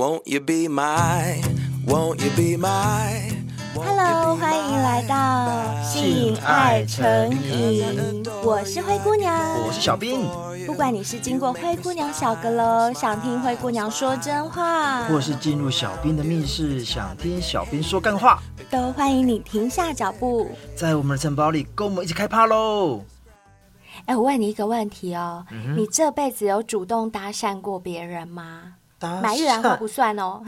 Won't you be my? Won't you be my? Hello，欢迎来到性爱成瘾，我是灰姑娘，我是小兵。不管你是经过灰姑娘小阁楼，想听灰姑娘说真话，或是进入小兵的密室，想听小兵说干话，都欢迎你停下脚步，在我们的城堡里跟我们一起开趴喽！哎，我问你一个问题哦，嗯、你这辈子有主动搭讪过别人吗？买玉兰花不算哦，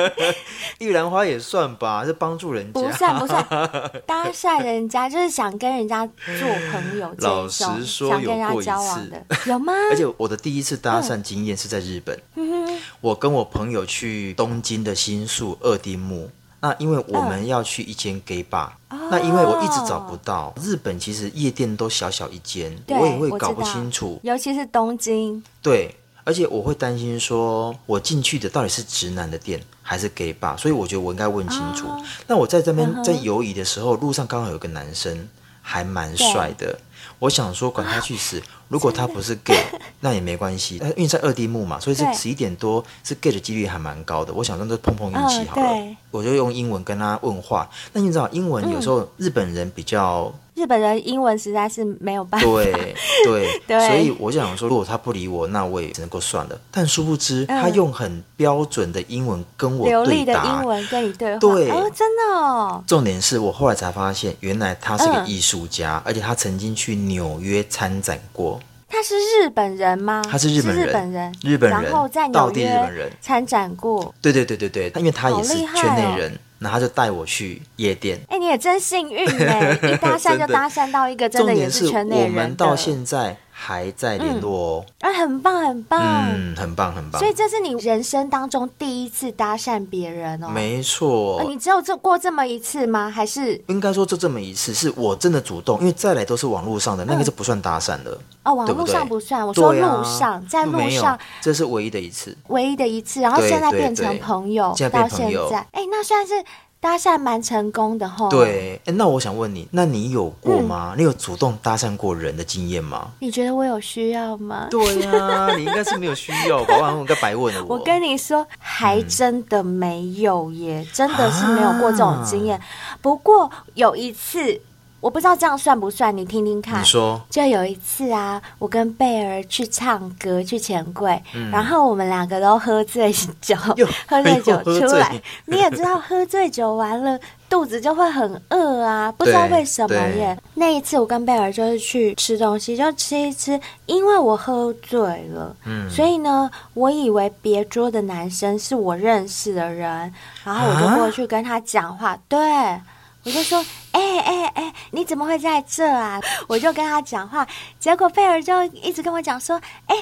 玉兰花也算吧，是帮助人家。不算不算，搭讪人家就是想跟人家做朋友，老实说想跟人家交往的，有吗？而且我的第一次搭讪经验是在日本，嗯、我跟我朋友去东京的新宿二丁目，那因为我们要去一间 gay bar，、嗯、那因为我一直找不到，日本其实夜店都小小一间，我也会搞不清楚，尤其是东京，对。而且我会担心说，我进去的到底是直男的店还是 gay bar，所以我觉得我应该问清楚。哦、那我在这边在游移的时候，路上刚好有个男生，还蛮帅的。我想说，管他去死。如果他不是 gay，那也没关系。因为在二地目嘛，所以是十一点多是 gay 的几率还蛮高的。我想说，就碰碰运气好了。哦、我就用英文跟他问话。那你知道，英文有时候日本人比较。日本人英文实在是没有办法。对 对对，所以我想说，如果他不理我，那我也只能够算了。但殊不知，他用很标准的英文跟我流利的英文跟你对话。对，哦，真的哦。重点是我后来才发现，原来他是个艺术家，而且他曾经去纽约参展过。他是日本人吗？他是日本人，日本人，日本人，然后在纽约参展过。对对对对对，因为他也是圈内人。然后他就带我去夜店，哎，你也真幸运哎！一搭讪就搭讪到一个真的也是圈内人。我们到现在还在联络哦，啊，很棒很棒，嗯，很棒很棒。所以这是你人生当中第一次搭讪别人哦？没错。你只有这过这么一次吗？还是应该说就这么一次，是我真的主动，因为再来都是网络上的，那个就不算搭讪了。哦，网络上不算，我说路上，在路上，这是唯一的一次，唯一的一次。然后现在变成朋友，到现在，哎，那算是。搭讪蛮成功的吼，对，哎，那我想问你，那你有过吗？嗯、你有主动搭讪过人的经验吗？你觉得我有需要吗？对呀、啊，你应该是没有需要吧？我应该白问了我。我跟你说，还真的没有耶，嗯、真的是没有过这种经验。啊、不过有一次。我不知道这样算不算，你听听看。你说，就有一次啊，我跟贝儿去唱歌去钱柜，嗯、然后我们两个都喝醉酒，喝醉酒 出来。你也知道，喝醉酒完了肚子就会很饿啊，不知道为什么耶。那一次我跟贝儿就是去吃东西，就吃一吃，因为我喝醉了，嗯，所以呢，我以为别桌的男生是我认识的人，然后我就过去跟他讲话，啊、对。我就说，哎哎哎，你怎么会在这啊？我就跟他讲话，结果贝尔就一直跟我讲说，哎。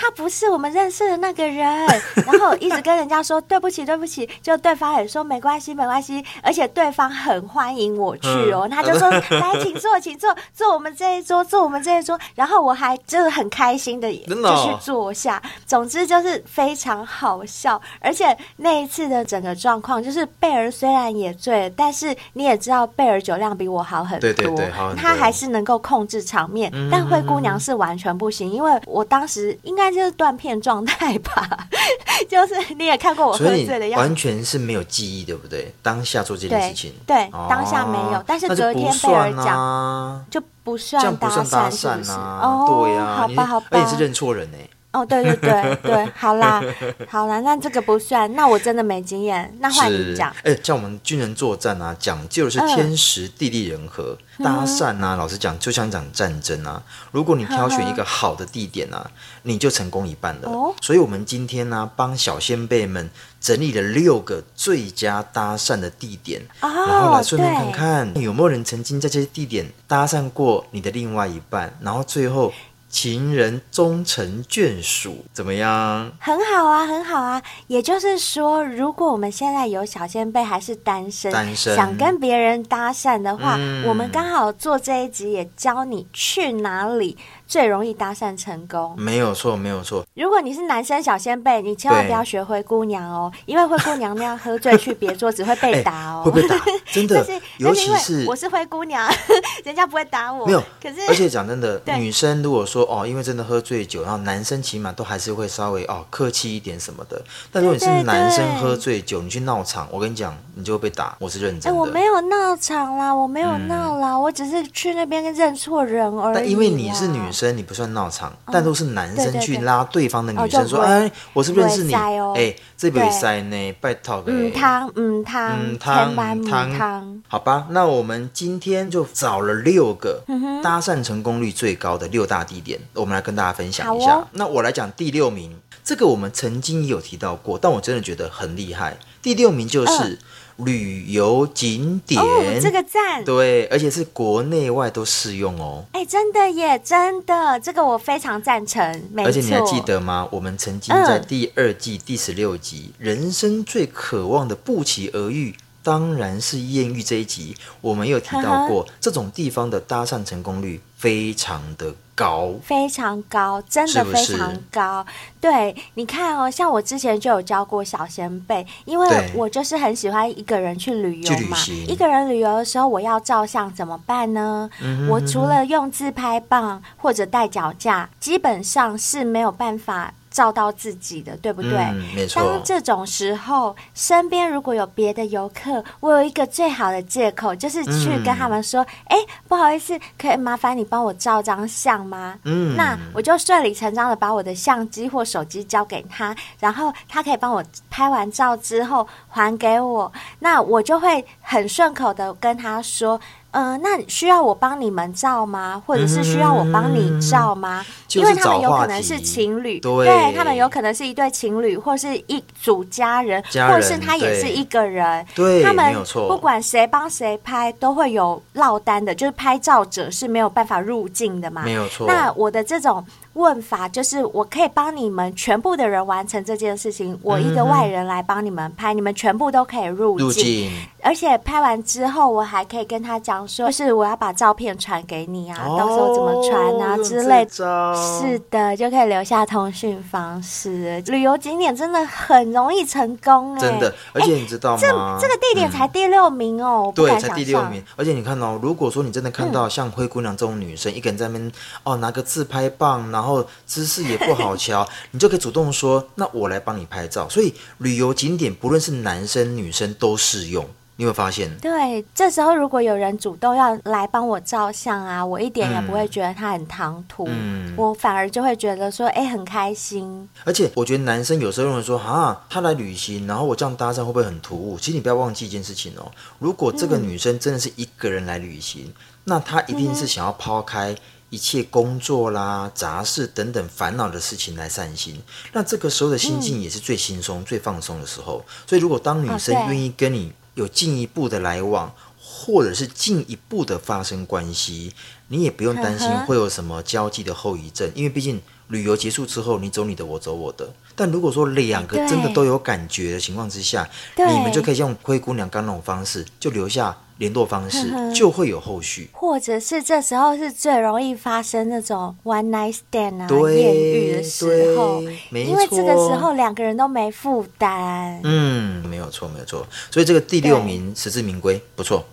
他不是我们认识的那个人，然后一直跟人家说对不起，对不起，就对方也说没关系，没关系，而且对方很欢迎我去哦，他就说来，请坐，请坐，坐我们这一桌，坐我们这一桌，然后我还就是很开心的就去坐下，总之就是非常好笑，而且那一次的整个状况就是贝尔虽然也醉，但是你也知道贝尔酒量比我好很多，对对对，他还是能够控制场面，但灰姑娘是完全不行，因为我当时应该。就是断片状态吧，就是你也看过我喝醉的样子，完全是没有记忆，对不对？当下做这件事情，对，当下没有，但是隔天贝尔讲就不算搭讪，是不是？哦，对呀、啊，好吧，好吧，而且是认错人呢。哦，对对对对，好啦，好啦，那这个不算，那我真的没经验，那换你讲。哎，像我们军人作战啊，讲究的是天时地利人和，嗯、搭讪啊，老实讲，就像一场战争啊。如果你挑选一个好的地点啊，你就成功一半了。哦、所以，我们今天呢、啊，帮小先辈们整理了六个最佳搭讪的地点，哦、然后来顺便看看对有没有人曾经在这些地点搭讪过你的另外一半，然后最后。情人终成眷属，怎么样？很好啊，很好啊。也就是说，如果我们现在有小先辈还是单身，单身想跟别人搭讪的话，嗯、我们刚好做这一集，也教你去哪里。最容易搭讪成功，没有错，没有错。如果你是男生小仙贝，你千万不要学灰姑娘哦，因为灰姑娘那样喝醉去别桌只会被 打哦，会被打，真的。尤其是我是灰姑娘，人家不会打我。没有，可是而且讲真的，女生如果说说哦，因为真的喝醉酒，然后男生起码都还是会稍微哦客气一点什么的。但如果你是男生喝醉酒，你去闹场，我跟你讲，你就会被打。我是认真的。哎，我没有闹场啦，我没有闹啦，嗯、我只是去那边认错人而已。但因为你是女生，你不算闹场，嗯、但都是男生去拉对方的女生说，哎，我是不是认识你？哎，这边塞呢，拜托。嗯，汤，嗯汤，嗯汤，嗯汤。好吧，那我们今天就找了六个搭讪成功率最高的六大地点，我们来跟大家分享一下。那我来讲第六名，这个我们曾经也有提到过，但我真的觉得很厉害。第六名就是旅游景点，这个赞，对，而且是国内外都适用哦。哎，真的耶，真的，这个我非常赞成。而且你还记得吗？我们曾经在第二季第十六集《人生最渴望的不期而遇》。当然是艳遇这一集，我们有提到过，这种地方的搭讪成功率非常的高，非常高，真的非常高。是是对，你看哦，像我之前就有教过小仙贝，因为我就是很喜欢一个人去旅游嘛。一个人旅游的时候，我要照相怎么办呢？嗯哼嗯哼，我除了用自拍棒或者带脚架，基本上是没有办法。照到自己的，对不对？嗯，没错。当这种时候，身边如果有别的游客，我有一个最好的借口，就是去跟他们说：“哎、嗯，不好意思，可以麻烦你帮我照张相吗？”嗯，那我就顺理成章的把我的相机或手机交给他，然后他可以帮我拍完照之后还给我，那我就会很顺口的跟他说。嗯、呃，那需要我帮你们照吗？或者是需要我帮你照吗？嗯、因为他们有可能是情侣，对，对他们有可能是一对情侣，或是一组家人，家人或是他也是一个人。对，他们不管谁帮谁拍，都会有落单的，就是拍照者是没有办法入境的嘛。没有错。那我的这种。问法就是，我可以帮你们全部的人完成这件事情，我一个外人来帮你们拍，嗯、你们全部都可以入境，入境，而且拍完之后，我还可以跟他讲说，就是我要把照片传给你啊，哦、到时候怎么传啊之类的。是的，就可以留下通讯方式。旅游景点真的很容易成功哎，真的，而且你知道吗？这这个地点才第六名哦，嗯、对，才第六名。而且你看哦，如果说你真的看到像灰姑娘这种女生，嗯、一个人在那边哦，拿个自拍棒，然后。然后姿势也不好瞧，你就可以主动说：“那我来帮你拍照。”所以旅游景点不论是男生女生都适用。你有没有发现？对，这时候如果有人主动要来帮我照相啊，我一点也不会觉得他很唐突，嗯、我反而就会觉得说：“哎，很开心。”而且我觉得男生有时候认为说：“啊，他来旅行，然后我这样搭讪会不会很突兀？”其实你不要忘记一件事情哦，如果这个女生真的是一个人来旅行，嗯、那她一定是想要抛开。一切工作啦、杂事等等烦恼的事情来散心，那这个时候的心境也是最轻松、嗯、最放松的时候。所以，如果当女生愿意跟你有进一步的来往，哦、或者是进一步的发生关系，你也不用担心会有什么交际的后遗症，因为毕竟旅游结束之后，你走你的，我走我的。但如果说两个真的都有感觉的情况之下，你们就可以用灰姑娘刚那种方式，就留下。联络方式就会有后续，或者是这时候是最容易发生那种 one night stand 啊艳遇的时候，因为这个时候两个人都没负担。嗯，没有错，没有错。所以这个第六名实至名归，不错。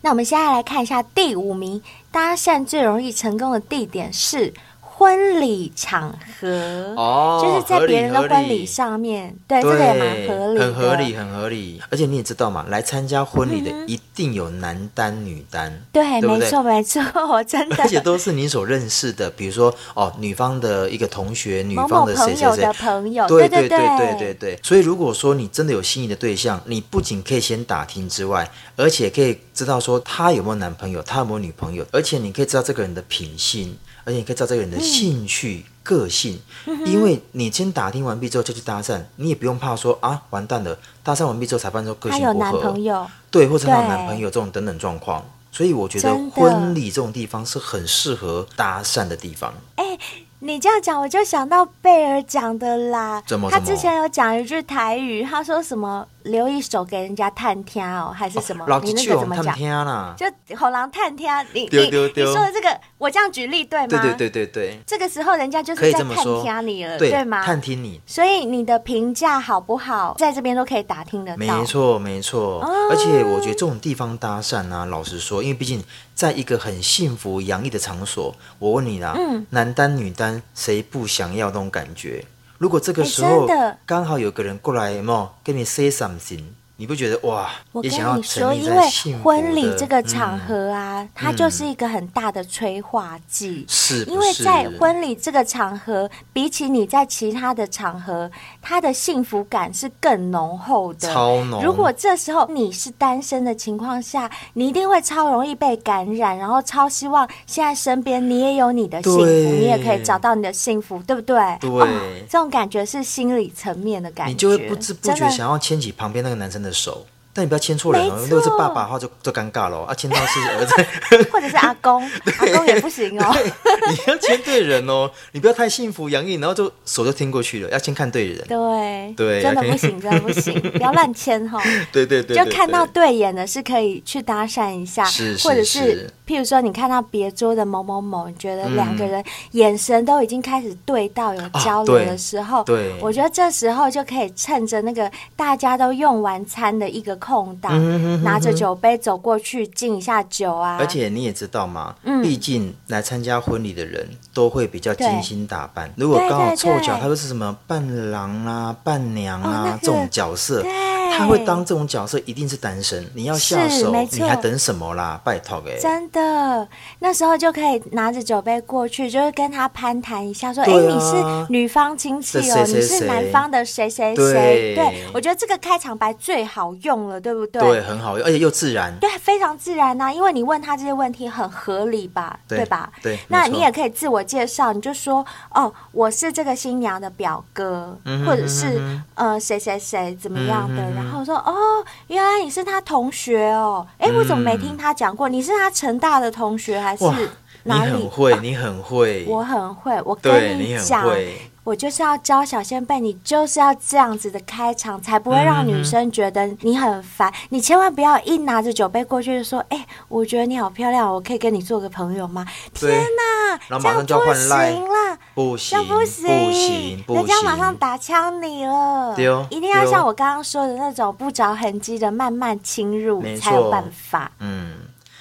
那我们现在来看一下第五名，搭讪最容易成功的地点是。婚礼场合哦，就是在别人的婚礼上面，对，这个也蛮合理，很合理，很合理。而且你也知道嘛，来参加婚礼的一定有男单、女单，对，没错，没错，真的。而且都是你所认识的，比如说哦，女方的一个同学，女方的谁谁谁的朋友，对对对对对对。所以如果说你真的有心仪的对象，你不仅可以先打听之外，而且可以知道说他有没有男朋友，他有没有女朋友，而且你可以知道这个人的品性。而且你可以知道这个人的兴趣、嗯、个性，因为你先打听完毕之后就去搭讪，你也不用怕说啊，完蛋了，搭讪完毕之后才发现说个性不合，他有男朋友，对，或者他有男朋友这种等等状况，所以我觉得婚礼这种地方是很适合搭讪的地方。哎，你这样讲，我就想到贝尔讲的啦，怎么？他之前有讲一句台语，他说什么？留一手给人家探听哦，还是什么？哦、你那个怎么讲？就好狼探听，你你你说的这个，我这样举例对吗？对对对对对。这个时候人家就是在探听你了，对，对吗？探听你，所以你的评价好不好，在这边都可以打听得到。没错没错，哦、而且我觉得这种地方搭讪啊，老实说，因为毕竟在一个很幸福洋溢的场所，我问你啦，嗯，男单女单谁不想要那种感觉？如果这个时候刚好有个人过来，有没有跟你 say something？你不觉得哇？我跟你说，因为婚礼这个场合啊，嗯、它就是一个很大的催化剂。是、嗯，因为在婚礼这个场合，比起你在其他的场合，它的幸福感是更浓厚的。超浓。如果这时候你是单身的情况下，你一定会超容易被感染，然后超希望现在身边你也有你的幸福，你也可以找到你的幸福，对不对？对。哦、这种感觉是心理层面的感觉，你就会不知不觉想要牵起旁边那个男生的手。但你不要牵错人哦，如果是爸爸的话就就尴尬了啊，牵到是 儿子或者是阿公，阿公也不行哦。你要牵对人哦，你不要太幸福洋溢，然后就手就牵过去了，要先看对人。对对，真的不行，真的不行，不要乱牵 哈。对对对，就看到对眼的是可以去搭讪一下，或者是譬如说你看到别桌的某某某，你觉得两个人眼神都已经开始对到有交流的时候，对，我觉得这时候就可以趁着那个大家都用完餐的一个。空档，嗯、拿着酒杯走过去敬一下酒啊！而且你也知道嘛，嗯、毕竟来参加婚礼的人都会比较精心打扮。如果刚好凑巧，他又是什么伴郎啊、伴娘啊、哦那个、这种角色。他会当这种角色，一定是单身。你要下手，你还等什么啦？拜托哎！真的，那时候就可以拿着酒杯过去，就是跟他攀谈一下，说：“哎、啊，你是女方亲戚哦，你是男方的谁谁谁？”对，我觉得这个开场白最好用了，对不对？对，很好用，而且又自然。对，非常自然呐、啊，因为你问他这些问题很合理吧？对，对吧？对。那你也可以自我介绍，你就说：“哦，我是这个新娘的表哥，或者是呃谁谁谁怎么样的。嗯哼哼”然后说：“哦，原来你是他同学哦。哎，我怎么没听他讲过？嗯、你是他成大的同学还是哪里？你很会，你很会，我很会。我跟你讲。”我就是要教小仙贝，你就是要这样子的开场，才不会让女生觉得你很烦。嗯、你千万不要一拿着酒杯过去就说：“哎、欸，我觉得你好漂亮，我可以跟你做个朋友吗？”天哪，然后马上就要换行啦，不行，不行，不行，不行，人家马上打枪你了。对哦，一定要像我刚刚说的那种不着痕迹的慢慢侵入，才有办法。嗯，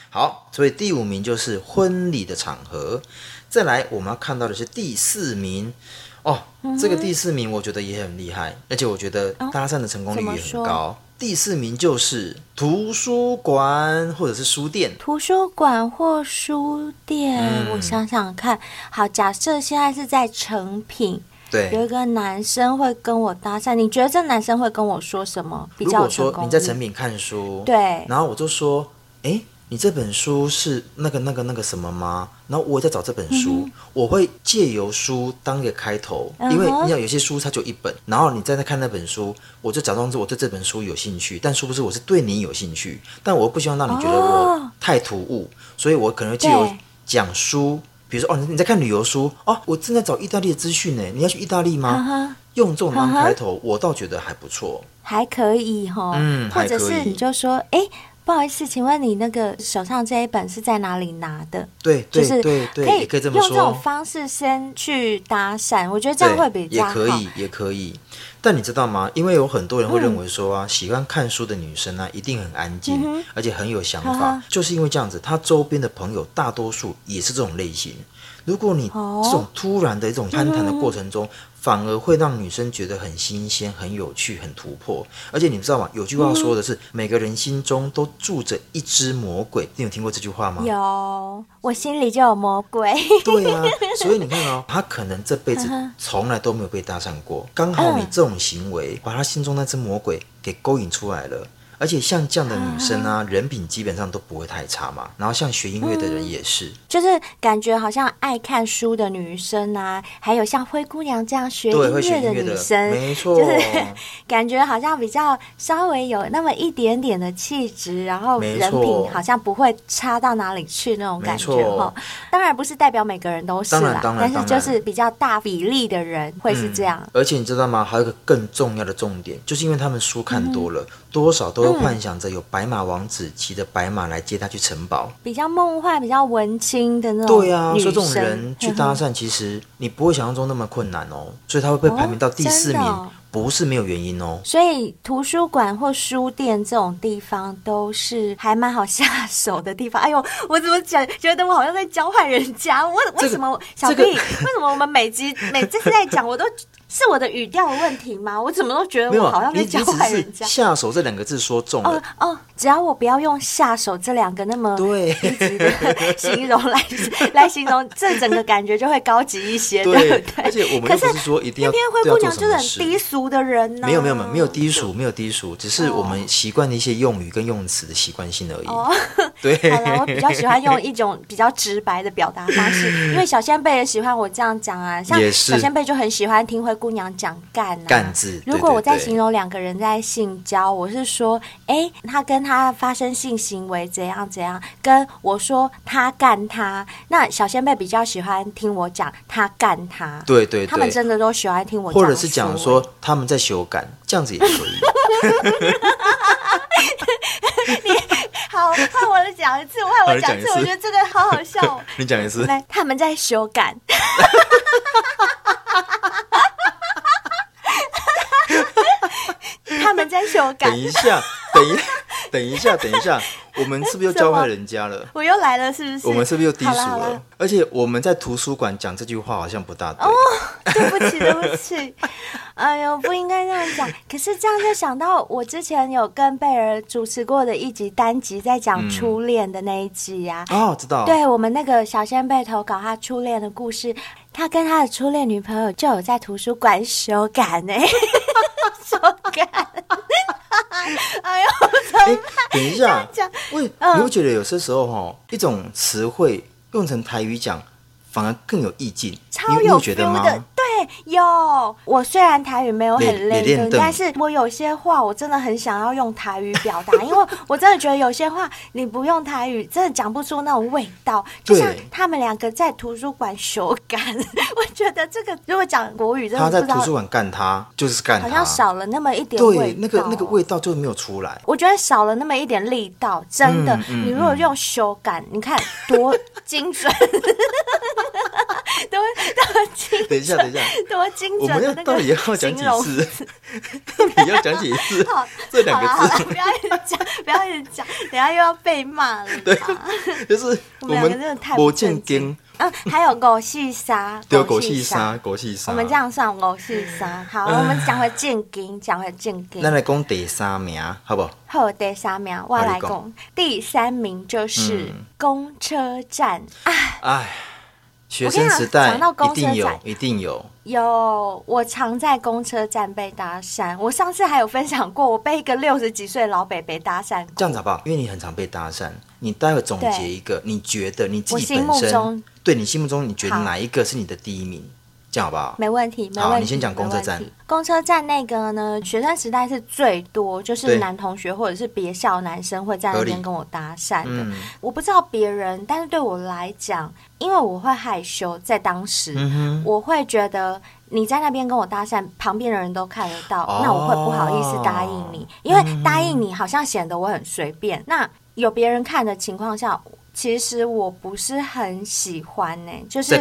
好，所以第五名就是婚礼的场合。再来，我们要看到的是第四名。哦，这个第四名我觉得也很厉害，而且我觉得搭讪的成功率也很高。第四名就是图书馆或者是书店。图书馆或书店，嗯、我想想看。好，假设现在是在成品，对，有一个男生会跟我搭讪，你觉得这男生会跟我说什么比较说你在成品看书，对，然后我就说，哎。你这本书是那个、那个、那个什么吗？然后我也在找这本书，嗯、我会借由书当一个开头，嗯、因为你想有些书它就一本，然后你在那看那本书，我就假装着我对这本书有兴趣，但殊不知我是对你有兴趣，但我又不希望让你觉得我太突兀，哦、所以我可能会借由讲书，比如说哦，你在看旅游书哦，我正在找意大利的资讯呢，你要去意大利吗？用这种当开头，我倒觉得还不错，还可以哈，嗯，或者是你就说哎。不好意思，请问你那个手上这一本是在哪里拿的？对，就是对对，可以可以这么说，用这种方式先去搭讪，我觉得这样会比较好。也可以，也可以。但你知道吗？因为有很多人会认为说啊，嗯、喜欢看书的女生呢、啊，一定很安静，嗯、而且很有想法，呵呵就是因为这样子，她周边的朋友大多数也是这种类型。如果你这种突然的一种攀谈的过程中，反而会让女生觉得很新鲜、很有趣、很突破。而且你知道吗？有句话说的是，嗯、每个人心中都住着一只魔鬼。你有听过这句话吗？有，我心里就有魔鬼。对啊，所以你看哦，他可能这辈子从来都没有被搭讪过，刚好你这种行为把他心中那只魔鬼给勾引出来了。而且像这样的女生啊，人品基本上都不会太差嘛。然后像学音乐的人也是，就是感觉好像爱看书的女生啊，还有像灰姑娘这样学音乐的女生，没错，就是感觉好像比较稍微有那么一点点的气质，然后人品好像不会差到哪里去那种感觉哈。当然不是代表每个人都是啦，但是就是比较大比例的人会是这样。而且你知道吗？还有一个更重要的重点，就是因为他们书看多了，多少都会幻想着有白马王子骑着白马来接他去城堡，比较梦幻、比较文青的那种。对啊，所以这种人去搭讪，其实你不会想象中那么困难哦。所以他会被排名到第四名。不是没有原因哦，所以图书馆或书店这种地方都是还蛮好下手的地方。哎呦，我怎么讲？觉得我好像在教坏人家？为为什么小弟为什么我们每集每次在讲，我都是我的语调的问题吗？我怎么都觉得我好像在教坏人家？下手这两个字说重了哦哦，只要我不要用下手这两个那么对形容来 来形容，这整个感觉就会高级一些，对不对？而且我们不是说一定要，偏偏灰姑娘就是很低俗。的人呢？没有没有没有没有低俗，没有低俗，只是我们习惯的一些用语跟用词的习惯性而已。哦，对，好了，我比较喜欢用一种比较直白的表达方式，因为小仙贝也喜欢我这样讲啊。像小仙贝就很喜欢听灰姑娘讲干啊。干字。如果我在形容两个人在性交，我是说，哎，他跟他发生性行为怎样怎样，跟我说他干他，那小仙贝比较喜欢听我讲他干他。对对，他们真的都喜欢听我讲，或者是讲说他。他们在修改，这样子也可以。你好，换我来讲一次，我换我讲一次，我觉得这个好好笑哦。你讲一次。来，他们在修改。他们在修改。等一下，等一，等一下，等一下。我们是不是又教坏人家了？我又来了，是不是？我们是不是又低俗了？了而且我们在图书馆讲这句话好像不大对。哦，对不起，对不起。哎呦，不应该这样讲。可是这样就想到我之前有跟贝儿主持过的一集单集，在讲初恋的那一集呀、啊。哦、嗯，知道。对我们那个小仙贝投稿他初恋的故事，他跟他的初恋女朋友就有在图书馆修改呢。修改。哎呦，哎，等一下，喂，你会觉得有些时候哈，一种词汇用成台语讲，反而更有意境，超有 feel 的。有，我虽然台语没有很累，但是我有些话我真的很想要用台语表达，因为我真的觉得有些话你不用台语真的讲不出那种味道。就像他们两个在图书馆修改，我觉得这个如果讲国语，真的他在图书馆干他就是干他，好像少了那么一点味道，对，那个那个味道就没有出来。我觉得少了那么一点力道，真的。你如果用修改，你看多 精准。等一下，等一下。多精准的那个形容词，到底要讲几次？到底要讲几次？好，这两个字，不要一直讲，不要一直讲，等下又要被骂了。对，就是我们真的太不正经。嗯，还有狗戏沙，对，狗戏沙，狗戏沙。我们这样算狗戏沙。好，我们讲回正经，讲回正经。那来讲第三名，好不好？好，第三名我来讲。第三名就是公车站。哎，哎。学生时代一定有，一定有。有，我常在公车站被搭讪。我上次还有分享过，我被一个六十几岁的老伯伯搭讪。这样子好不好？因为你很常被搭讪，你待会总结一个，你觉得你自己本身，对你心目中你觉得哪一个是你的第一名？这样好不好？没问题，没问题。好，你先讲公车站。公车站那个呢？学生时代是最多，就是男同学或者是别校男生会在那边跟我搭讪的。嗯、我不知道别人，但是对我来讲，因为我会害羞，在当时，嗯、我会觉得你在那边跟我搭讪，旁边的人都看得到，哦、那我会不好意思答应你，因为答应你好像显得我很随便。嗯、那有别人看的情况下。其实我不是很喜欢呢、欸，就是在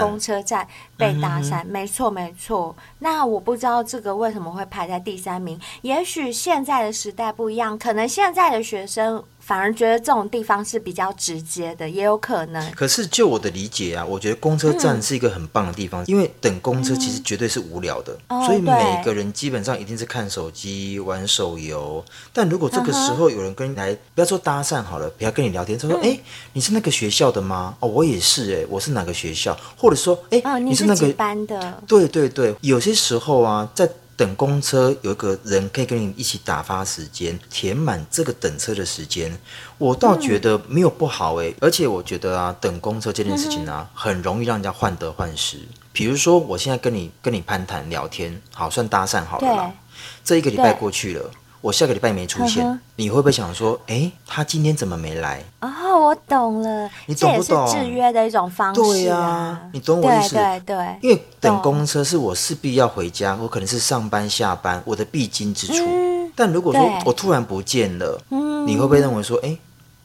公车站被搭讪，没错没错。那我不知道这个为什么会排在第三名，也许现在的时代不一样，可能现在的学生。反而觉得这种地方是比较直接的，也有可能。可是就我的理解啊，我觉得公车站是一个很棒的地方，嗯、因为等公车其实绝对是无聊的，嗯、所以每个人基本上一定是看手机、玩手游。但如果这个时候有人跟你来，不要说搭讪好了，不要跟你聊天，他说：“哎、嗯，你是那个学校的吗？哦，我也是，哎，我是哪个学校？或者说，哎，哦、你是那个班的？对对对，有些时候啊，在。等公车有一个人可以跟你一起打发时间，填满这个等车的时间，我倒觉得没有不好诶。嗯、而且我觉得啊，等公车这件事情啊，嗯、哼很容易让人家患得患失。比如说，我现在跟你跟你攀谈聊天，好，算搭讪好了啦。这一个礼拜过去了。我下个礼拜没出现，呵呵你会不会想说，哎，他今天怎么没来？哦，我懂了，你懂不懂？制约的一种方式啊。对啊，你懂我意思？对对对。因为等公车是我势必要回家，我可能是上班下班我的必经之处。嗯、但如果说我突然不见了，嗯、你会不会认为说，哎？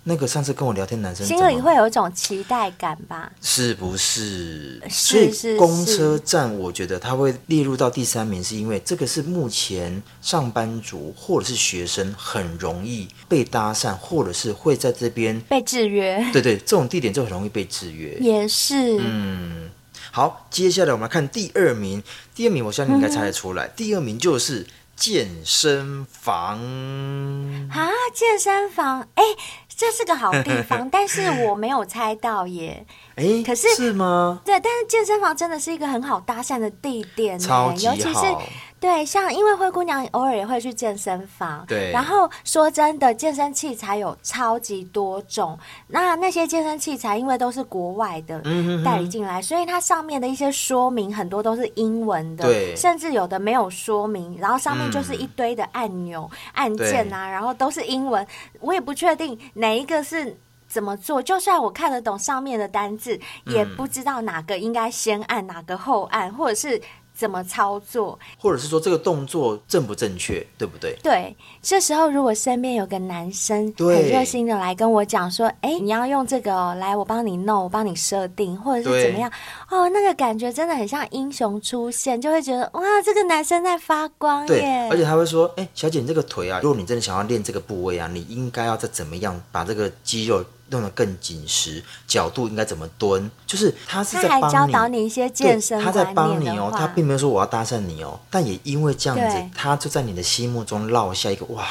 那个上次跟我聊天男生，心里会有一种期待感吧？是不是？是是是。公车站，我觉得它会列入到第三名，是因为这个是目前上班族或者是学生很容易被搭讪，或者是会在这边被制约。对对，这种地点就很容易被制约。也是。嗯，好，接下来我们来看第二名。第二名，我相信你应该猜得出来。嗯、第二名就是健身房。啊，健身房，哎。这是个好地方，但是我没有猜到耶。哎，可是是吗？对，但是健身房真的是一个很好搭讪的地点，超级好。尤其是对，像因为灰姑娘偶尔也会去健身房，对。然后说真的，健身器材有超级多种。那那些健身器材因为都是国外的代理进来，所以它上面的一些说明很多都是英文的，对。甚至有的没有说明，然后上面就是一堆的按钮、按键啊，然后都是英文，我也不确定哪一个是。怎么做？就算我看得懂上面的单字，也不知道哪个应该先按，哪个后按，或者是怎么操作，或者是说这个动作正不正确，对不对？对，这时候如果身边有个男生很热心的来跟我讲说：“哎，你要用这个哦，来，我帮你弄，我帮你设定，或者是怎么样？”哦，那个感觉真的很像英雄出现，就会觉得哇，这个男生在发光耶！对，而且他会说：“哎，小姐，你这个腿啊，如果你真的想要练这个部位啊，你应该要再怎么样把这个肌肉。”弄得更紧实，角度应该怎么蹲？就是他是在帮你，他还教导你一些健身，他在帮你哦，他并没有说我要搭讪你哦，但也因为这样子，他就在你的心目中落下一个哇，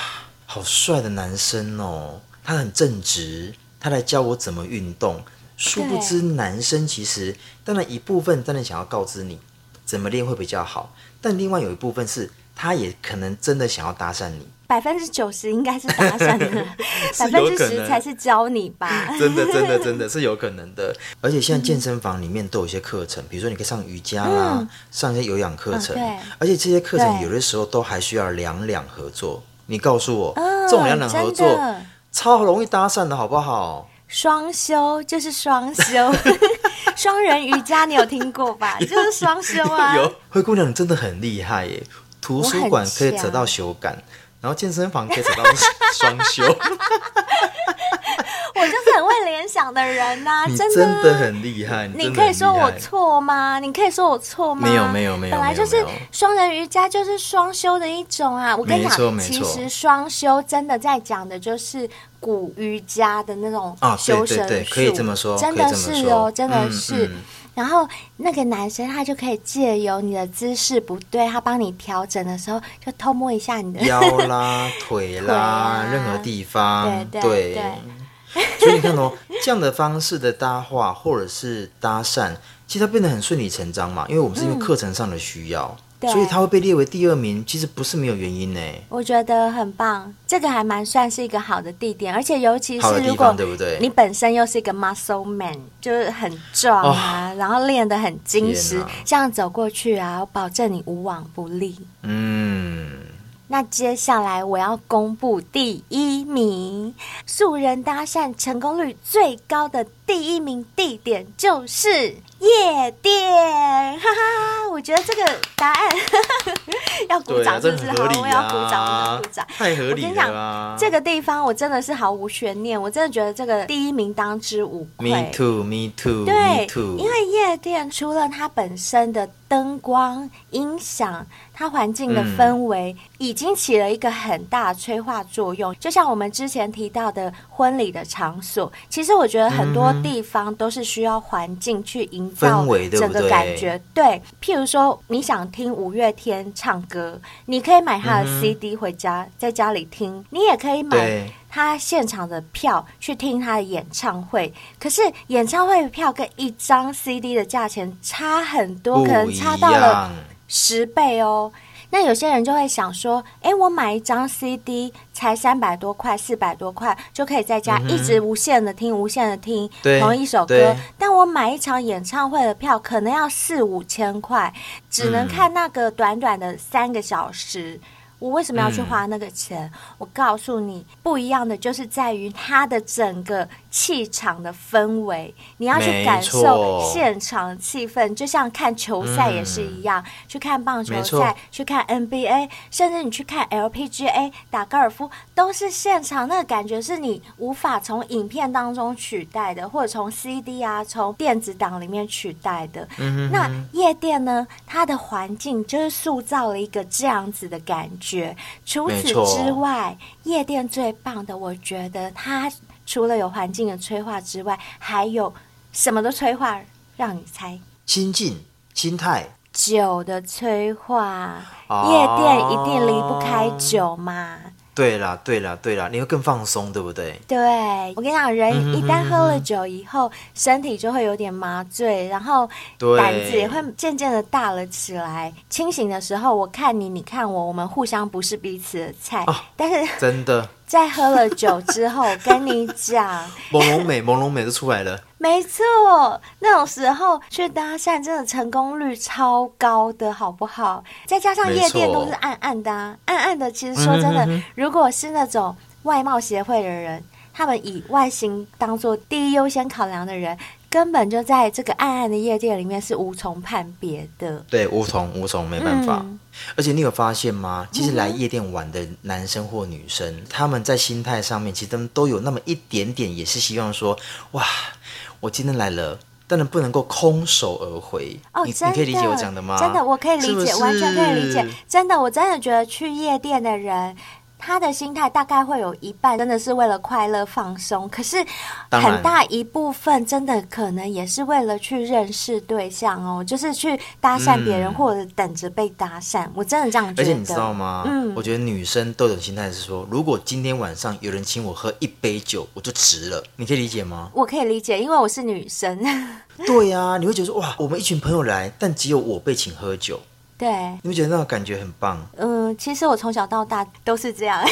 好帅的男生哦，他很正直，他来教我怎么运动。殊不知，男生其实当然一部分真的想要告知你怎么练会比较好，但另外有一部分是他也可能真的想要搭讪你。百分之九十应该是搭讪的，百分之十才是教你吧。真的，真的，真的 是有可能的。而且现在健身房里面都有一些课程，比如说你可以上瑜伽啦，嗯、上一些有氧课程。嗯、而且这些课程有的时候都还需要两两合作。你告诉我，哦、这种两两合作的超容易搭讪的好不好？双修就是双修，双人瑜伽你有听过吧？就是双修啊。有灰姑娘，你真的很厉害耶！图书馆可以扯到修改。然后健身房可以找到双 休，我就是很会联想的人呐、啊，真的，真的很厉害。你可以说我错吗？你可以说我错吗？没有没有没有，本来就是双人瑜伽就是双修的一种啊。我跟你讲，其实双修真的在讲的就是古瑜伽的那种修身术，对对对，可以这么说，真的是哦，真的是。然后那个男生他就可以借由你的姿势不对，他帮你调整的时候，就偷摸一下你的腰啦、腿啦，啊、任何地方。对对所以你看哦，这样的方式的搭话或者是搭讪，其实它变得很顺理成章嘛，因为我们是因为课程上的需要。所以他会被列为第二名，其实不是没有原因呢。我觉得很棒，这个还蛮算是一个好的地点，而且尤其是如果你本身又是一个 muscle man，就是很壮啊，哦、然后练得很精实，哪。这样走过去啊，我保证你无往不利。嗯，那接下来我要公布第一名，素人搭讪成功率最高的第一名地点就是。夜店，哈哈！我觉得这个答案 要鼓掌，是不是？好，我要鼓掌，我要鼓掌，太合理了。我跟你讲，这个地方我真的是毫无悬念，我真的觉得这个第一名当之无愧。Me too, me too, 对 me too。因为夜店除了它本身的灯光、音响，它环境的氛围、嗯、已经起了一个很大的催化作用。就像我们之前提到的婚礼的场所，其实我觉得很多地方都是需要环境去营造整个感觉。对，对，譬如说你想听五月天唱歌，你可以买他的 CD 回家，嗯、在家里听。你也可以买他现场的票去听他的演唱会。可是演唱会的票跟一张 CD 的价钱差很多，可能差到了。十倍哦，那有些人就会想说，哎，我买一张 CD 才三百多块、四百多块，就可以在家一直无限的听、嗯、无限的听同一首歌。但我买一场演唱会的票，可能要四五千块，只能看那个短短的三个小时。嗯我为什么要去花那个钱？嗯、我告诉你，不一样的就是在于它的整个气场的氛围，你要去感受现场气氛，就像看球赛也是一样，嗯、去看棒球赛，去看 NBA，甚至你去看 LPGA 打高尔夫，都是现场那个感觉，是你无法从影片当中取代的，或者从 CD 啊、从电子档里面取代的。嗯、那夜店呢？它的环境就是塑造了一个这样子的感觉。除此之外，夜店最棒的，我觉得它除了有环境的催化之外，还有什么的催化？让你猜，心境、心态、酒的催化。哦、夜店一定离不开酒嘛。对啦，对啦，对啦，你会更放松，对不对？对，我跟你讲，人一旦喝了酒以后，嗯、哼哼哼身体就会有点麻醉，然后胆子也会渐渐的大了起来。清醒的时候，我看你，你看我，我们互相不是彼此的菜。哦、但是真的。在喝了酒之后，跟你讲，朦胧美，朦胧美就出来了。没错，那种时候去搭讪，真的成功率超高的，好不好？再加上夜店都是暗暗的，啊，暗暗的。其实说真的，嗯、哼哼如果是那种外貌协会的人，他们以外形当做第一优先考量的人。根本就在这个暗暗的夜店里面是无从判别的，对，无从无从，没办法。嗯、而且你有发现吗？其实来夜店玩的男生或女生，嗯、他们在心态上面其实他们都有那么一点点，也是希望说，哇，我今天来了，但能不能够空手而回？哦，你你可以理解我讲的吗？真的，我可以理解，是是完全可以理解。真的，我真的觉得去夜店的人。他的心态大概会有一半真的是为了快乐放松，可是很大一部分真的可能也是为了去认识对象哦，就是去搭讪别人或者等着被搭讪。嗯、我真的这样觉得。而且你知道吗？嗯，我觉得女生都有心态是说，如果今天晚上有人请我喝一杯酒，我就值了。你可以理解吗？我可以理解，因为我是女生。对呀、啊，你会觉得说哇，我们一群朋友来，但只有我被请喝酒。对，你会觉得那种感觉很棒。嗯，其实我从小到大都是这样。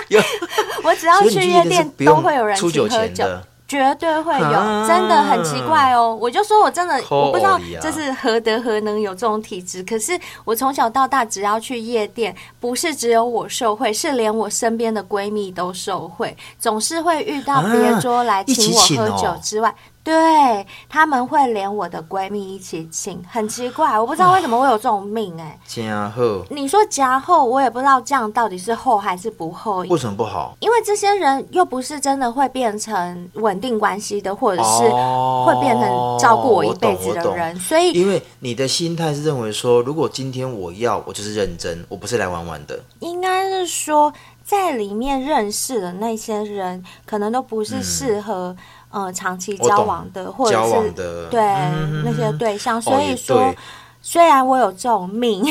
我只要去夜店，都会有人请喝酒，绝对会有，啊、真的很奇怪哦。我就说我真的，我不知道这是何德何能有这种体质。可是我从小到大，只要去夜店，不是只有我受贿，是连我身边的闺蜜都受贿，总是会遇到别桌来请我喝酒之外。对，他们会连我的闺蜜一起请，很奇怪，我不知道为什么会有这种命哎、欸。加厚，你说加厚，我也不知道这样到底是厚还是不厚。为什么不好？因为这些人又不是真的会变成稳定关系的，或者是会变成照顾我一辈子的人，所以因为你的心态是认为说，如果今天我要，我就是认真，我不是来玩玩的。应该是说，在里面认识的那些人，可能都不是适合、嗯。呃，长期交往的，懂或者是对、嗯、那些对象，所以说，哦、虽然我有这种命，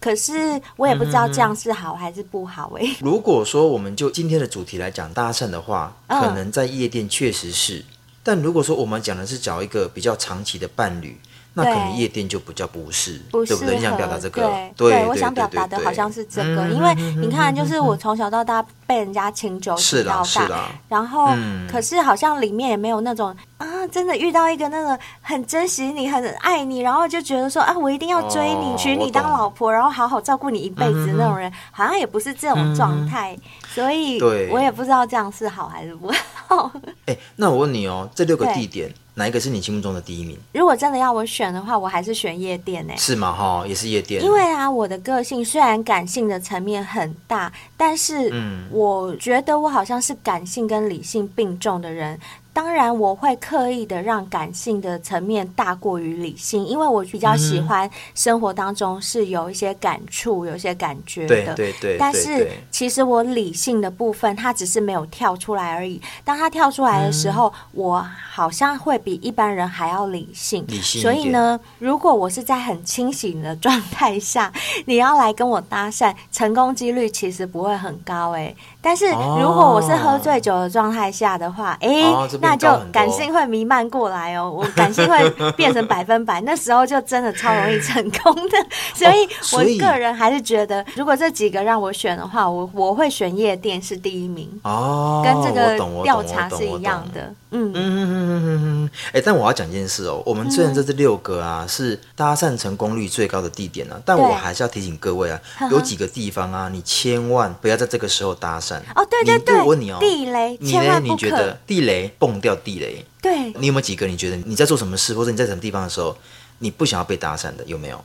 可是我也不知道这样是好还是不好哎。如果说我们就今天的主题来讲搭讪的话，可能在夜店确实是，嗯、但如果说我们讲的是找一个比较长期的伴侣。那可能夜店就比较不是，对不对？你想表达这个？对，对，我想表达的好像是这个，因为你看，就是我从小到大被人家请酒请到大，然后可是好像里面也没有那种啊，真的遇到一个那个很珍惜你、很爱你，然后就觉得说啊，我一定要追你、娶你当老婆，然后好好照顾你一辈子那种人，好像也不是这种状态，所以我也不知道这样是好还是不好。哎，那我问你哦，这六个地点。哪一个是你心目中的第一名？如果真的要我选的话，我还是选夜店呢、欸。是吗？哈，也是夜店。因为啊，我的个性虽然感性的层面很大，但是，嗯，我觉得我好像是感性跟理性并重的人。当然，我会刻意的让感性的层面大过于理性，因为我比较喜欢生活当中是有一些感触、有一些感觉的。对对对，但是，其实我理性的部分，它只是没有跳出来而已。当它跳出来的时候，嗯、我好像会比一般人还要理性。理性。所以呢，如果我是在很清醒的状态下，你要来跟我搭讪，成功几率其实不会很高诶。但是如果我是喝醉酒的状态下的话，哎、哦欸，那就感性会弥漫过来哦，我感性会变成百分百，那时候就真的超容易成功的。所以我个人还是觉得，如果这几个让我选的话，我我会选夜店是第一名哦，跟这个调查是一样的。嗯嗯嗯嗯嗯嗯。哎，但我要讲一件事哦，我们虽然这这六个啊、嗯、是搭讪成功率最高的地点啊，但我还是要提醒各位啊，有几个地方啊，你千万不要在这个时候搭讪。哦，对对对，我问你哦，地雷，你呢？你觉得地雷蹦掉地雷？对，你有没有几个？你觉得你在做什么事，或者你在什么地方的时候，你不想要被搭讪的？有没有？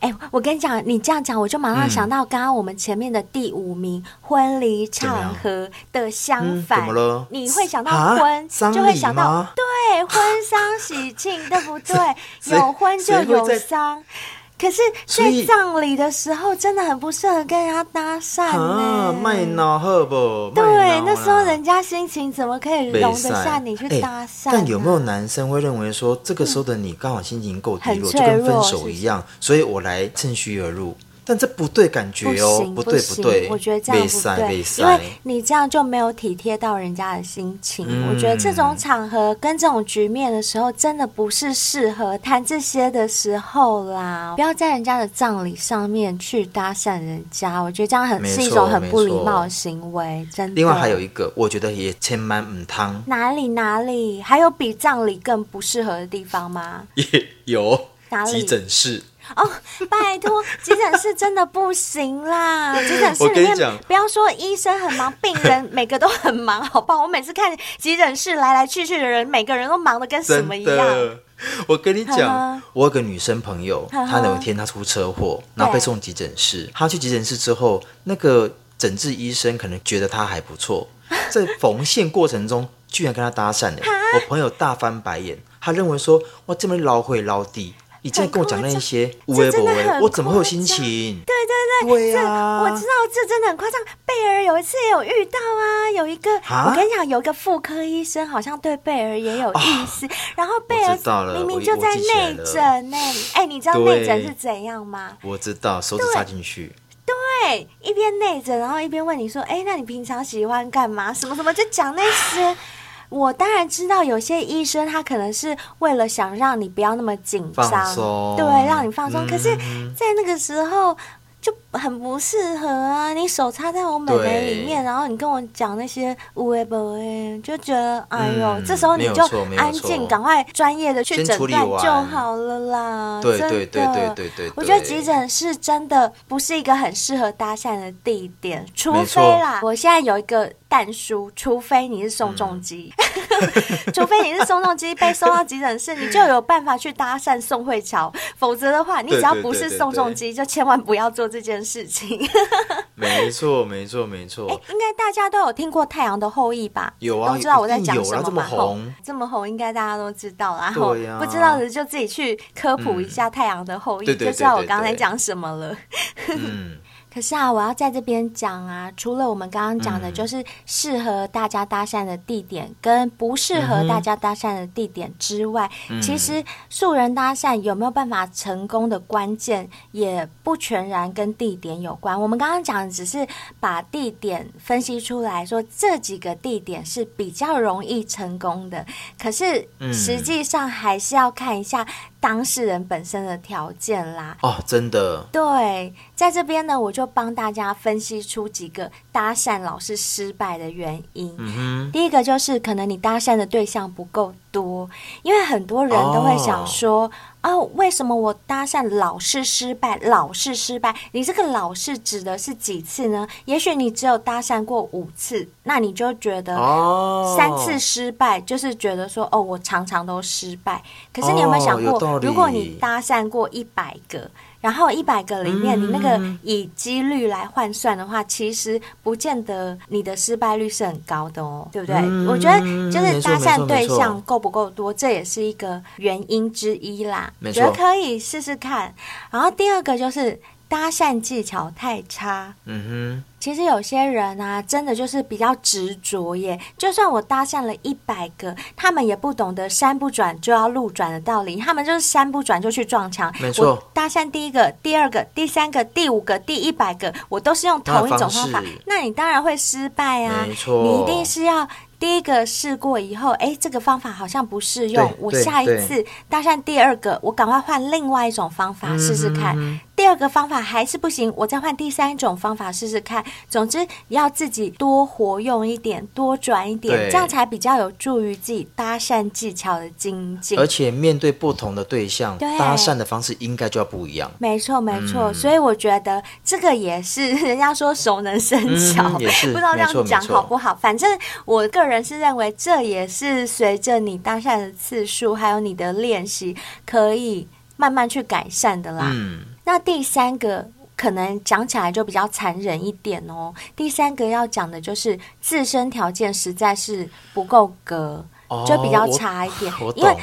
哎、欸，我跟你讲，你这样讲，我就马上想到刚刚我们前面的第五名、嗯、婚礼场合的相反，怎么了？你会想到婚，就会想到对婚丧喜庆，对不对？有婚就有丧。可是，在葬礼的时候，真的很不适合跟人家搭讪呢。卖脑好不？对，那时候人家心情怎么可以容得下你去搭讪？但有没有男生会认为说，这个时候的你刚好心情够低落，就跟分手一样，所以我来趁虚而入？但这不对感觉哦，不，不对不对，我觉得这样不对，因为你这样就没有体贴到人家的心情。嗯、我觉得这种场合跟这种局面的时候，真的不是适合谈这些的时候啦。不要在人家的葬礼上面去搭讪人家，我觉得这样很是一种很不礼貌的行为。真的。另外还有一个，我觉得也千万唔汤。哪里哪里还有比葬礼更不适合的地方吗？也有。哪里？急诊室。哦，拜托，急诊室真的不行啦！急诊室里面，不要说医生很忙，病人每个都很忙，好不好？我每次看急诊室来来去去的人，每个人都忙的跟什么一样。我跟你讲，我有个女生朋友，她有一天她出车祸，然后被送急诊室。她去急诊室之后，那个诊治医生可能觉得她还不错，在缝线过程中居然跟她搭讪了。我朋友大翻白眼，他认为说：“哇，这么捞会捞地。”你现在跟我讲那一些无微不微，我怎么会有心情？对对对，对啊，我知道这真的很夸张。贝尔有一次也有遇到啊，有一个，我跟你讲，有一个妇科医生好像对贝尔也有意思，然后贝尔明明就在内诊呢。哎，你知道内诊是怎样吗？我知道，手指插进去。对，一边内诊，然后一边问你说：“哎，那你平常喜欢干嘛？什么什么？”就讲那些。我当然知道，有些医生他可能是为了想让你不要那么紧张，对，让你放松。嗯、可是，在那个时候。就很不适合啊！你手插在我美眉里面，然后你跟我讲那些无为不为，就觉得哎呦，嗯、这时候你就安静，赶快专业的去诊断就好了啦。对对对对对对，对，我觉得急诊室真的不是一个很适合搭讪的地点，除非啦，我现在有一个除非你是宋仲基，嗯、除非你是宋仲基被送到急诊室，你就有办法去搭讪宋慧乔，否则的话，你只要不是宋仲基，就千万不要做。这件事情，没错，没错，没错。哎，应该大家都有听过《太阳的后裔》吧？有啊，都知道我在讲什么吗？这么红，这么红，应该大家都知道。然后不知道的就自己去科普一下《太阳的后裔》，就知道我刚才讲什么了。嗯。可是啊，我要在这边讲啊，除了我们刚刚讲的，就是适合大家搭讪的地点跟不适合大家搭讪的地点之外，嗯、其实素人搭讪有没有办法成功的关键，也不全然跟地点有关。我们刚刚讲的只是把地点分析出来说，这几个地点是比较容易成功的。可是实际上还是要看一下。当事人本身的条件啦，哦，真的，对，在这边呢，我就帮大家分析出几个搭讪老是失败的原因。第一个就是可能你搭讪的对象不够多，因为很多人都会想说。哦哦，为什么我搭讪老是失败？老是失败，你这个老是指的是几次呢？也许你只有搭讪过五次，那你就觉得三次失败，就是觉得说哦，我常常都失败。可是你有没有想过，如果你搭讪过一百个？然后一百个里面，你那个以几率来换算的话，嗯，其实不见得你的失败率是很高的哦，对不对？嗯，我觉得就是搭讪对象够不够多，这也是一个原因之一啦。觉得可以试试看。然后第二个就是。搭讪技巧太差。嗯哼。其实有些人啊，真的就是比较执着耶。就算我搭讪了一百个，他们也不懂得山不转就要路转的道理。他们就是山不转就去撞墙。没错。我搭讪第一个、第二个、第三个、第五个、第一百个，我都是用同一种方法。那，那你当然会失败啊。没错。你一定是要。第一个试过以后，哎，这个方法好像不适用。我下一次搭讪第二个，我赶快换另外一种方法试试看。嗯第二个方法还是不行，我再换第三种方法试试看。总之，要自己多活用一点，多转一点，这样才比较有助于自己搭讪技巧的精进。而且，面对不同的对象，对搭讪的方式应该就要不一样。没错，没错。嗯、所以我觉得这个也是 人家说熟能生巧，嗯、也是 不知道这样讲好不好。反正我个人是认为，这也是随着你搭讪的次数，还有你的练习，可以慢慢去改善的啦。嗯。那第三个可能讲起来就比较残忍一点哦。第三个要讲的就是自身条件实在是不够格。就比较差一点，因为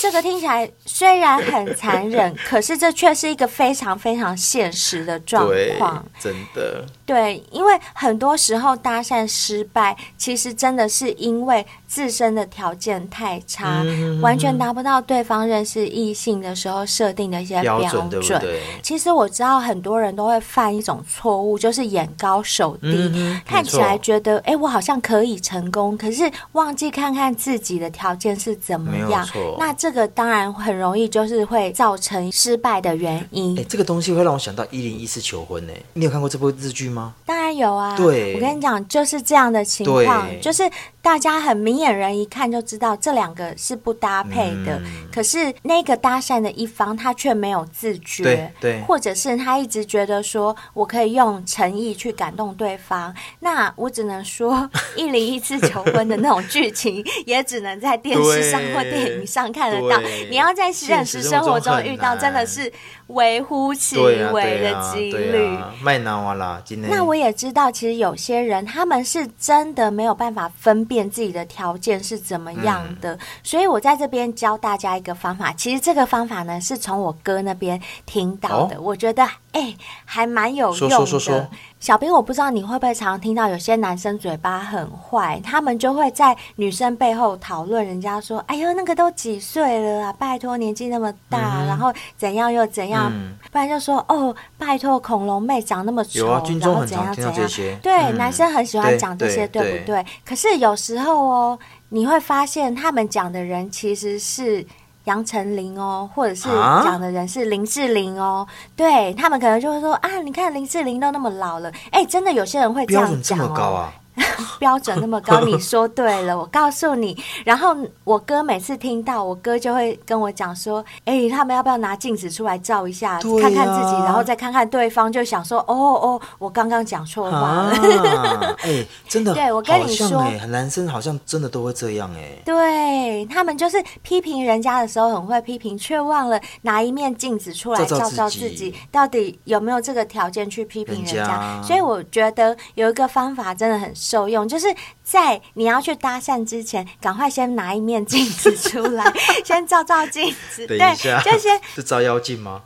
这个听起来虽然很残忍，可是这却是一个非常非常现实的状况。真的，对，因为很多时候搭讪失败，其实真的是因为自身的条件太差，嗯、完全达不到对方认识异性的时候设定的一些标准，标准对不对？其实我知道很多人都会犯一种错误，就是眼高手低，嗯、看起来觉得哎，我好像可以成功，可是忘记看看自己的条件是怎么样？那这个当然很容易就是会造成失败的原因。哎，这个东西会让我想到一零一次求婚呢。你有看过这部日剧吗？当然有啊。对，我跟你讲，就是这样的情况，就是。大家很明眼人一看就知道这两个是不搭配的，嗯、可是那个搭讪的一方他却没有自觉，对，对，或者是他一直觉得说我可以用诚意去感动对方，那我只能说 一零一次求婚的那种剧情也只能在电视上或电影上看得到，你要在现实生活中遇到真的是微乎其微的几率。麦脑啊啦，今天。那我也知道，其实有些人他们是真的没有办法分辨。自己的条件是怎么样的，嗯、所以我在这边教大家一个方法。其实这个方法呢，是从我哥那边听到的，哦、我觉得哎、欸，还蛮有用的。说说说说小兵，我不知道你会不会常常听到有些男生嘴巴很坏，他们就会在女生背后讨论人家说：“哎呦，那个都几岁了啊？拜托，年纪那么大，嗯、然后怎样又怎样？嗯、不然就说哦，拜托，恐龙妹长那么丑，啊、然后怎样怎样？对，嗯、男生很喜欢讲这些，对，对不对？可是有时候哦，你会发现他们讲的人其实是。杨丞琳哦，或者是讲的人是林志玲哦，啊、对他们可能就会说啊，你看林志玲都那么老了，哎，真的有些人会这样讲哦。标准那么高，你说对了。我告诉你，然后我哥每次听到，我哥就会跟我讲说：“哎，他们要不要拿镜子出来照一下，啊、看看自己，然后再看看对方？”就想说：“哦哦，我刚刚讲错话了。啊”哎，真的，对我跟你说，男生好像真的都会这样哎。对他们就是批评人家的时候很会批评，却忘了拿一面镜子出来照照自己，到底有没有这个条件去批评人家。人家所以我觉得有一个方法真的很受用，就是在你要去搭讪之前，赶快先拿一面镜子出来，先照照镜子。对，就先 是照妖镜吗？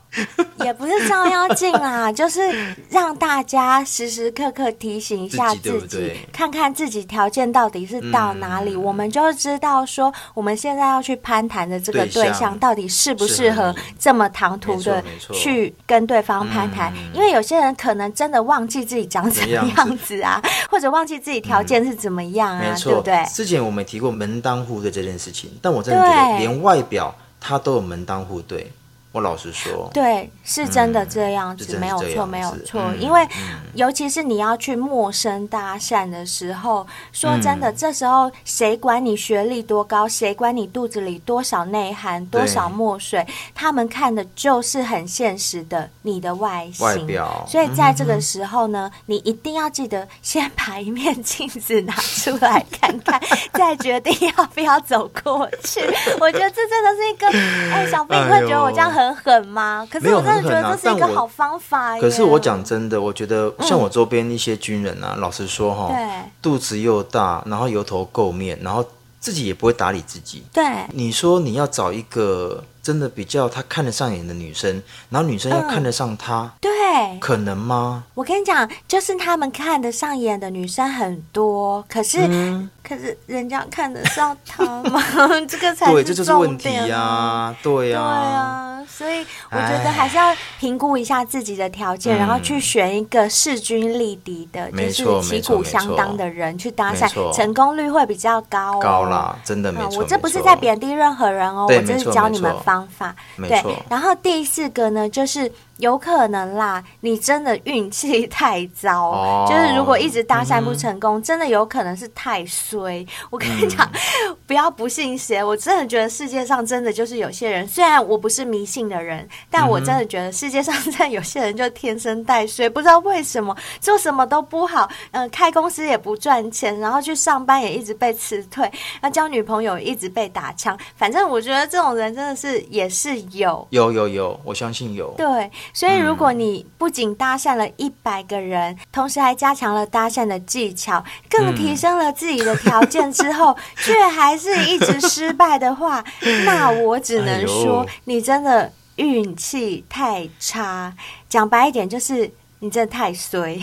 也不是照妖镜啦，就是让大家时时刻刻提醒一下自己，自己对对，看看自己条件到底是到哪里，嗯、我们就知道说我们现在要去攀谈的这个对象到底适不适合这么唐突的去跟对方攀谈。因为有些人可能真的忘记自己长什么样子啊，或者忘记自己条件是怎么样啊，嗯、对不对？之前我们提过门当户对这件事情，但我真的觉得连外表他都有门当户对。我老实说，对，是真的这样子，嗯、没有错，没有错。嗯、因为，嗯、尤其是你要去陌生搭讪的时候，嗯、说真的，这时候谁管你学历多高，谁管你肚子里多少内涵、多少墨水？他们看的就是很现实的你的外形。外表。所以在这个时候呢，嗯、你一定要记得先把一面镜子拿出来看看，再决定要不要走过去。我觉得这真的是一个，哎，小兵，你会觉得我这样很。很狠吗？可是我真的觉得这是一个好方法。可是我讲真的，我觉得像我周边一些军人啊，嗯、老实说哈，对肚子又大，然后油头垢面，然后自己也不会打理自己。对，你说你要找一个真的比较他看得上眼的女生，然后女生要看得上他，对，可能吗？我跟你讲，就是他们看得上眼的女生很多，可是、嗯、可是人家看得上他吗？这个才是重点、啊、对，这就是问题呀、啊，对呀、啊，对啊，所以我觉得还是要评估一下自己的条件，然后去选一个势均力敌的，嗯、就是旗鼓相当的人去搭讪，成功率会比较高、哦。高啦，真的没错、这不是在贬低任何人哦，我这是教你们方法。对，然后第四个呢，就是。有可能啦，你真的运气太糟，哦，就是如果一直搭讪不成功，嗯，真的有可能是太衰。我跟你讲，嗯，不要不信邪，我真的觉得世界上真的就是有些人，虽然我不是迷信的人，但我真的觉得世界上真的有些人就天生带衰，不知道为什么做什么都不好，嗯，呃，开公司也不赚钱，然后去上班也一直被辞退，那交女朋友一直被打枪，反正我觉得这种人真的是也是有，有有有，我相信有，对。所以，如果你不仅搭讪了一百个人，嗯，同时还加强了搭讪的技巧，更提升了自己的条件之后，却、嗯、还是一直失败的话，那我只能说，你真的运气太差。讲白一点，就是你真的太衰。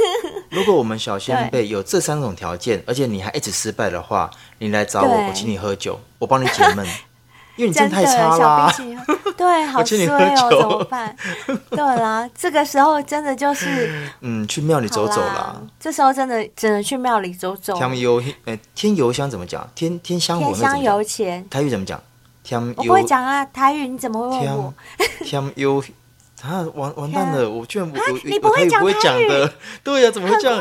如果我们小仙贝有这三种条件，而且你还一直失败的话，你来找我，我请你喝酒，我帮你解闷。因为你真的太差了，对，好衰哦，怎么办？对啦，这个时候真的就是，嗯，去庙里走走啦。这时候真的只能去庙里走走。添油，哎，添油香怎么讲？添添香火，添香油钱。台语怎么讲？添油。我不会讲啊，台语你怎么会问我？添油啊，完完蛋了，我居然我你不会讲台语？对呀，怎么会这样？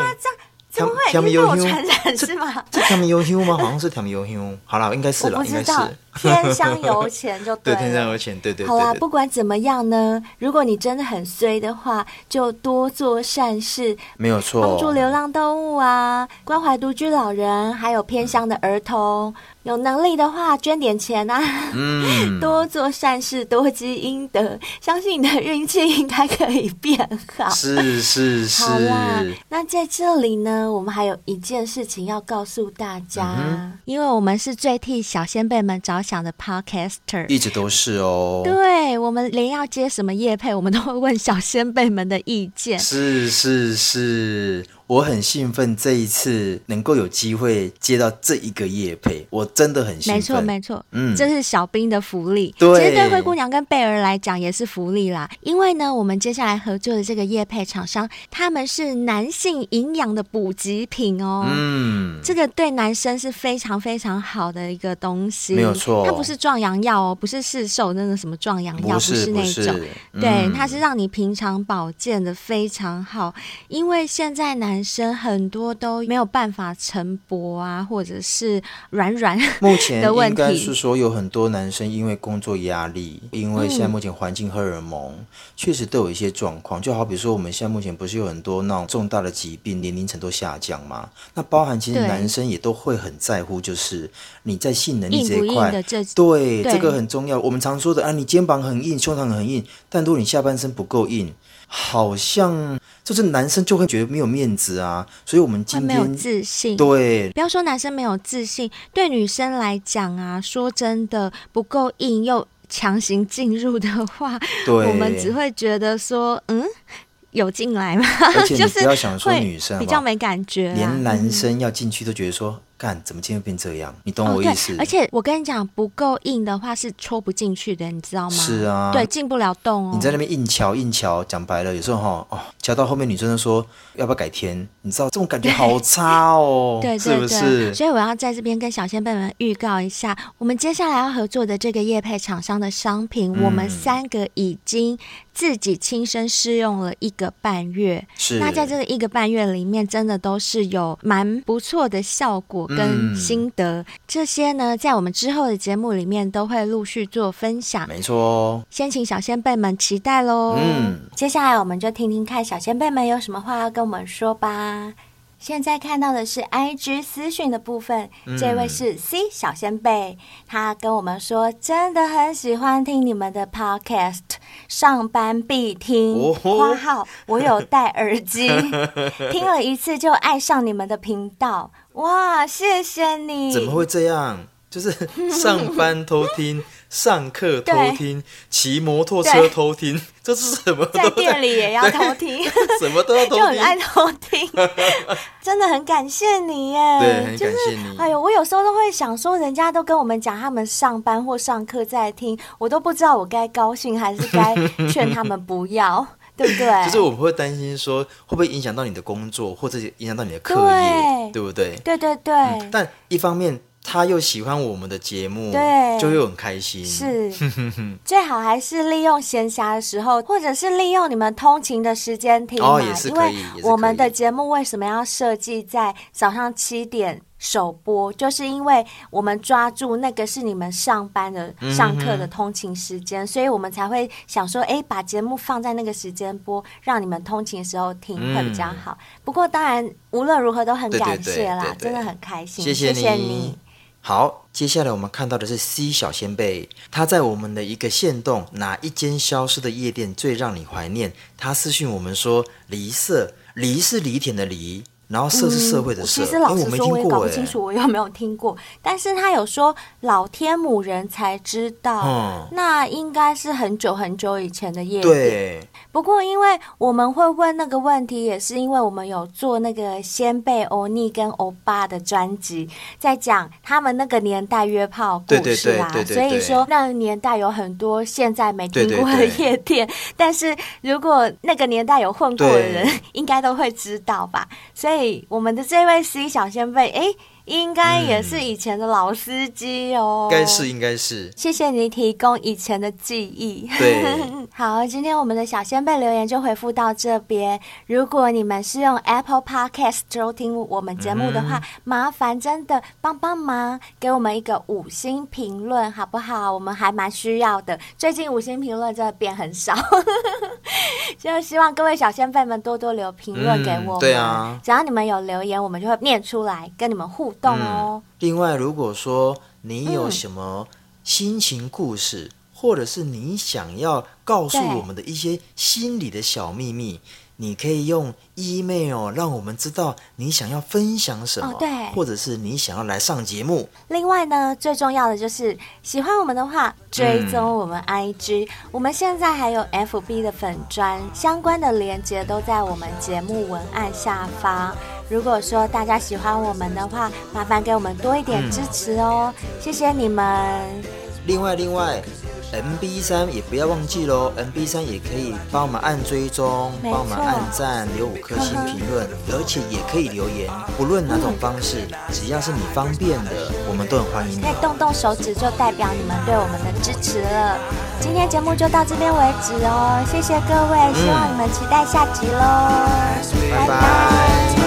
怎么会？甜米油香是吗？是甜米油香吗？好像是甜米油香。好了，应该是了，应该是。添香油钱就对，对，添香油钱，对对，对，对，好啦，不管怎么样呢，如果你真的很衰的话，就多做善事，没有错，帮助流浪动物啊，关怀独居老人，还有偏乡的儿童。有能力的话，捐点钱啊，嗯，多做善事，多积阴德，相信你的运气应该可以变好。是是是。好啦，那在这里呢，我们还有一件事情要告诉大家，嗯，因为我们是最替小先辈们着想的 podcaster，一直都是哦。对，我们连要接什么业配，我们都会问小先辈们的意见。是是是。我很兴奋，这一次能够有机会接到这一个夜配，我真的很兴奋。没错，没错，嗯，这是小兵的福利。对，其实对灰姑娘跟贝儿来讲也是福利啦。因为呢，我们接下来合作的这个夜配厂商，他们是男性营养的补给品哦。嗯，这个对男生是非常非常好的一个东西。没有错，它不是壮阳药哦，不是市售那个什么壮阳药，不是那种。嗯、对，它是让你平常保健的非常好。因为现在男男生很多都没有办法晨勃啊，或者是软软 的问题。目前应该是说有很多男生因为工作压力，因为现在目前环境荷尔蒙、嗯、确实都有一些状况。就好比说我们现在目前不是有很多那种重大的疾病，年龄层都下降嘛？那包含其实男生也都会很在乎，就是你在性能力这一块，对，对这个很重要。我们常说的啊，你肩膀很硬，胸膛很硬，但如果你下半身不够硬。好像就是男生就会觉得没有面子啊，所以我们今天没有自信。对，不要说男生没有自信，对女生来讲啊，说真的不够硬又强行进入的话，对，我们只会觉得说，嗯，有进来吗？而且你不要想说 女生比较没感觉，连男生要进去都觉得说。干怎么今天变这样？你懂我意思？哦、而且我跟你讲，不够硬的话是戳不进去的，你知道吗？是啊，对，进不了洞哦。你在那边硬敲硬敲，讲白了，有时候哈哦，敲到后面女生都说要不要改天？你知道这种感觉好差哦，对，对对对，是不是？所以我要在这边跟小仙辈们预告一下，我们接下来要合作的这个业配厂商的商品，嗯、我们三个已经自己亲身试用了一个半月。是，那在这个一个半月里面，真的都是有蛮不错的效果。跟心得、嗯、这些呢，在我们之后的节目里面都会陆续做分享。没错哦，先请小先辈们期待喽。嗯，接下来我们就听听看小先辈们有什么话要跟我们说吧。现在看到的是 IG 私讯的部分，嗯、这位是 C 小仙贝，他跟我们说真的很喜欢听你们的 Podcast，上班必听。花、哦、号我有戴耳机，听了一次就爱上你们的频道。哇，谢谢你！怎么会这样？就是上班偷听。上课偷听，骑摩托车偷听，这是什么？在店里也要偷听，什么都要偷听，就很爱偷听。真的很感谢你耶，对，很感谢你。哎呦，我有时候都会想说，人家都跟我们讲他们上班或上课在听，我都不知道我该高兴还是该劝他们不要。对不对？就是我们会担心说，会不会影响到你的工作，或者影响到你的课业，对，对不对？对对对、嗯。但一方面，他又喜欢我们的节目，对，就又很开心。是，最好还是利用闲暇的时候，或者是利用你们通勤的时间听嘛。哦，也是可以。因为我们的节目为什么要设计在早上七点？首播就是因为我们抓住那个是你们上班的、上课的通勤时间，嗯、所以我们才会想说，哎，把节目放在那个时间播，让你们通勤的时候听会比较好。嗯、不过当然，无论如何都很感谢啦，对对对对对，真的很开心，谢谢你。谢谢你。好，接下来我们看到的是 C 小先贝，他在我们的一个线动，哪一间消失的夜店最让你怀念？他私讯我们说，梨色，梨是犁田的梨。然后社是社会的社，嗯、其实老实说，我也搞不清楚我有没有听过。但是他有说老天母人才知道，嗯、那应该是很久很久以前的夜店。对。不过因为我们会问那个问题，也是因为我们有做那个先辈欧尼跟欧巴的专辑，在讲他们那个年代约炮故事啊。所以说那个年代有很多现在没听过的夜店，对对对，但是如果那个年代有混过的人，应该都会知道吧。所以。我们的这位 C 小先辈，哎。应该也是以前的老司机哦，应该是应该是。谢谢你提供以前的记忆。对，好，今天我们的小仙贝留言就回复到这边。如果你们是用 Apple Podcast 收听我们节目的话，嗯、麻烦真的帮帮忙，给我们一个五星评论好不好？我们还蛮需要的。最近五星评论真的变很少，就希望各位小仙贝们多多留评论给我们。嗯、对啊，只要你们有留言，我们就会念出来跟你们互动。动哦、嗯。另外，如果说你有什么心情故事，嗯、或者是你想要告诉我们的一些心里的小秘密，你可以用 email 让我们知道你想要分享什么，哦、对，或者是你想要来上节目。另外呢，最重要的就是喜欢我们的话，追踪我们 IG，、嗯、我们现在还有 FB 的粉砖，相关的链接都在我们节目文案下方。如果说大家喜欢我们的话，麻烦给我们多一点支持哦，嗯、谢谢你们。另外，另外。MB 三也不要忘记喽，MB 三也可以帮我们按追踪，帮我们按赞，留五颗星评论，而且也可以留言，不论哪种方式，嗯、只要是你方便的，我们都很欢迎。可以动动手指就代表你们对我们的支持了。今天节目就到这边为止哦，谢谢各位，希望你们期待下集喽。拜拜。